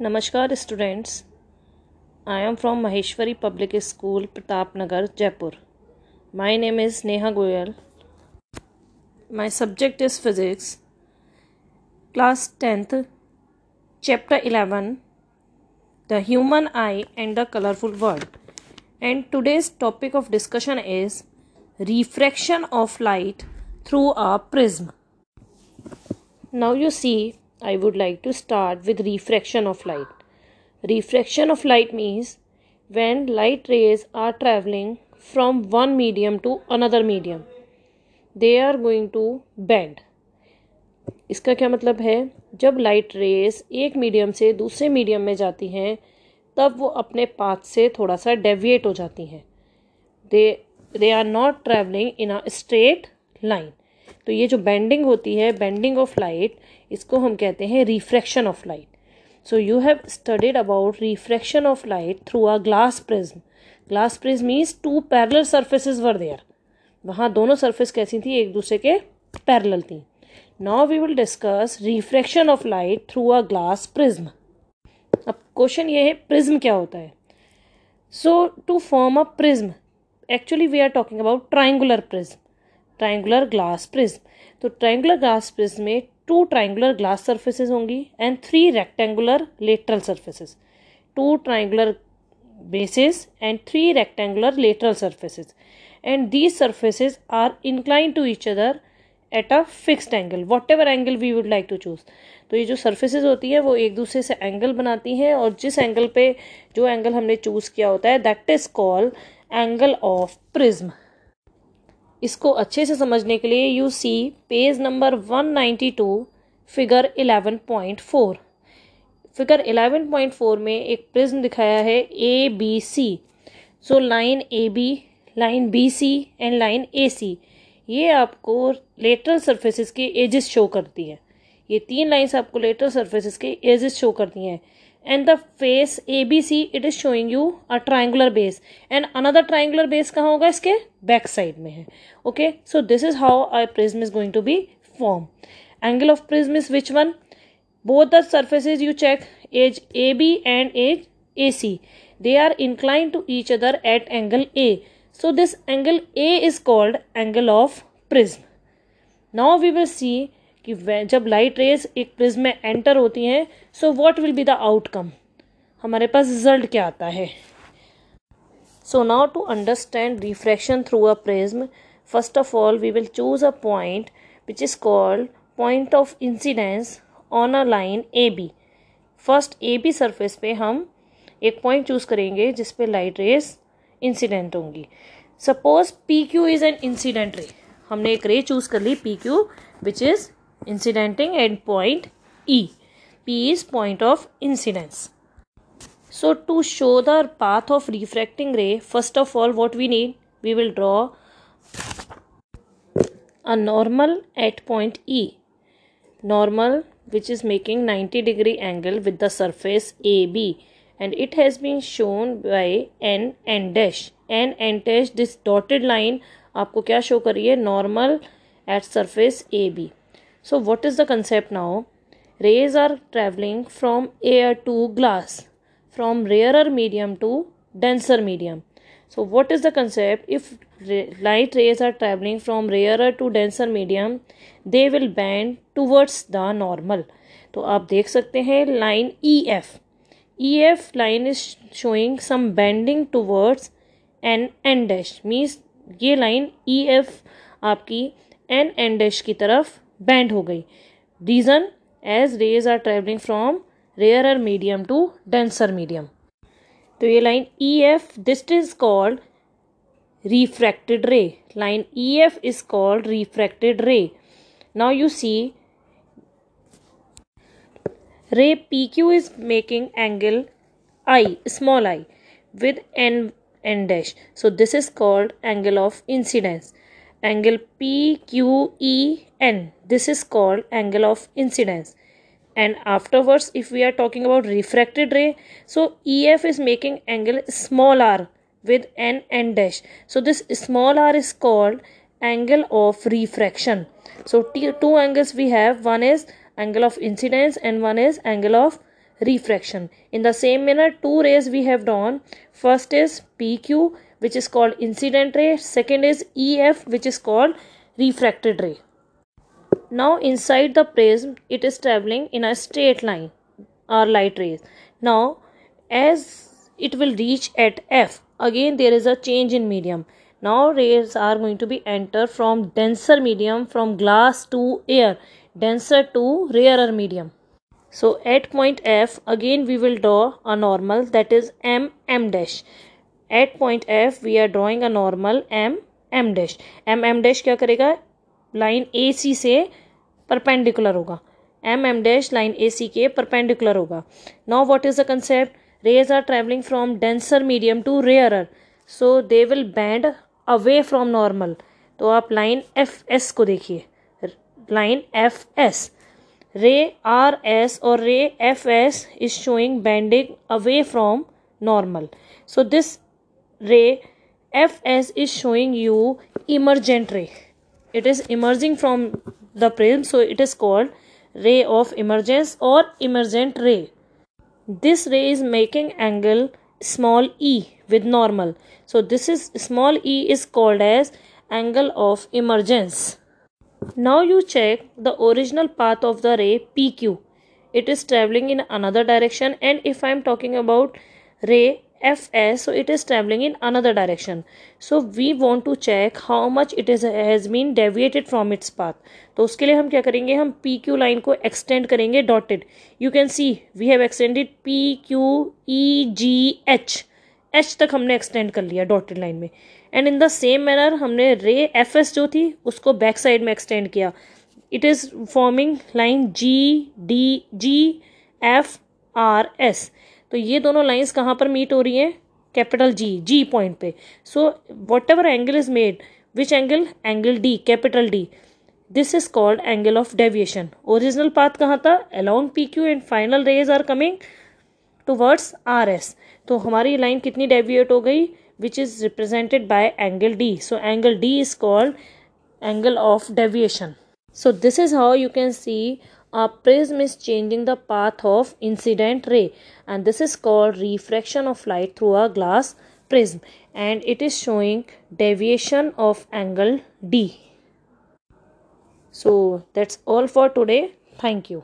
Namaskar students. I am from Maheshwari Public School, Pratapnagar, Jaipur. My name is Neha Goyal. My subject is physics. Class 10th, chapter 11, The Human Eye and the Colorful World. And today's topic of discussion is refraction of light through a prism. Now you see I would like to start with refraction of light. Refraction of light means when light rays are traveling from one medium to another medium, they are going to bend. इसका क्या मतलब है जब light rays एक medium से दूसरे medium में जाती हैं तब वो अपने पाथ से थोड़ा सा डेविएट हो जाती हैं they they are not travelling in a straight line तो ये जो बेंडिंग होती है बेंडिंग ऑफ़ लाइट इसको हम कहते हैं refraction of light so you have studied about refraction of light through a glass prism glass prism means two parallel surfaces where there वहाँ दोनों सर्फेस कैसी थी? एक दूसरे के पैरल थी. Now we will discuss refraction of light through a glass prism अब question ये है प्रिज्म क्या होता है? So to form a prism actually we are talking about triangular prism triangular glass prism तो ट्राइंगुलर ग्लास प्रिज्म में two triangular glass surfaces होंगी and three rectangular lateral surfaces two triangular bases and three rectangular lateral surfaces. And these surfaces are inclined to each other a a angle whatever angle we would like to choose तो ये जो surfaces होती है, वो एक दूसरे से angle बनाती हैं और जिस एंगल पे जो एंगल हमने चूज़ किया होता है that is called angle of prism इसको अच्छे से समझने के लिए you see page number 192 figure 11.4 figure 11.4 में एक प्रिज्म दिखाया है A B C so line A B line B C and line A C ये आपको लेटरल सर्फेसिस के एजेस शो करती है। ये तीन लाइंस आपको लेटरल सर्फेसिस के एजेस शो करती हैं। Face A B C it is showing you a triangular base and another triangular base कहाँ होगा इसके बैक साइड में है okay so this is how I prism is going to be form angle of prism is which one both the surfaces you check edge AB and edge AC they are inclined to each other at angle A so this angle A is called angle of prism now we will see कि जब light rays एक prism में enter होती हैं so what will be the outcome हमारे पास result क्या आता है? So now to understand refraction through a prism first of all we will choose a point which is called point of incidence on a line A B first A B surface पे हम एक point choose करेंगे जिस पे light rays incident होंगी। Suppose P Q is an incident ray हमने एक ray choose कर ली P Q which is incidenting at point E P is point of incidence so to show the path of refracting ray first of all what we need we will draw a normal at point e normal which is making 90 degree angle with the surface AB and it has been shown by n n dash n n dash this dotted line आपको क्या show कर रही है normal at surface A B So what is the concept now rays are travelling from air to glass from rarer medium to denser medium. So what is the concept? If light rays are traveling from rarer to denser medium, they will bend towards the normal. तो आप देख सकते हैं line E F E F line is showing some bending towards N N dash means ये line E F आपकी N N dash की तरफ़ bend हो गई। Reason as rays are travelling from rarer medium to denser medium तो ये line E F this is called refracted ray line E F is called refracted ray now you see ray pq is making angle i, small i, with n n dash. So this is called angle of incidence. Angle pqen this is called angle of incidence. And afterwards if we are talking about refracted ray so ef is making angle small r with n n dash. So this small r is called angle of refraction. So two angles we have. One is angle of incidence and one is angle of refraction. In the same manner two rays we have drawn. First is pq which is called incident ray. Second is ef which is called refracted ray now inside the prism it is traveling in a straight line or light rays now as it will reach at f again there is a change in medium now rays are going to be enter from denser medium from glass to air denser to rarer medium so at point F again we will draw a normal that is M M dash. At point F we are drawing a normal M M dash. M M dash क्या करेगा line A सी से perpendicular होगा। M M dash line A C के perpendicular होगा। Now what is the concept rays are travelling from denser medium to rarer so they will bend away from normal तो आप line F S को देखिए। Line F S ray R S और ray F S is showing bending away from normal so this ray F S is showing you emergent ray it is emerging from the prism so it is called ray of emergence or emergent ray. This ray is making angle small e with normal. So this is small e is called as angle of emergence. Now you check the original path of the ray PQ. It is traveling in another direction and if I am talking about ray FS so it is traveling in another direction. So we want to check how much it is, has been deviated from its path. तो उसके लिए हम क्या करेंगे? हम P Q line को extend करेंगे dotted you can see we have extended P Q E G H H तक हमने एक्सटेंड कर लिया डॉटेड लाइन में. And in the same manner हमने रे एफ़ एस जो थी, उसको बैक साइड में एक्सटेंड किया. It is forming line G D G F R S तो ये दोनों लाइंस कहाँ पर मीट हो रही हैं? कैपिटल जी जी पॉइंट पे। So whatever angle is made which angle angle D capital D this is called angle of deviation original path कहाँ था? Along P Q and final rays are coming towards R S तो हमारी line कितनी deviate हो गई? Which is represented by angle D so angle D is called angle of deviation. So, this is how you can see a prism is changing the path of incident ray and this is called refraction of light through a glass prism and it is showing deviation of angle D. So that's all for today. Thank you.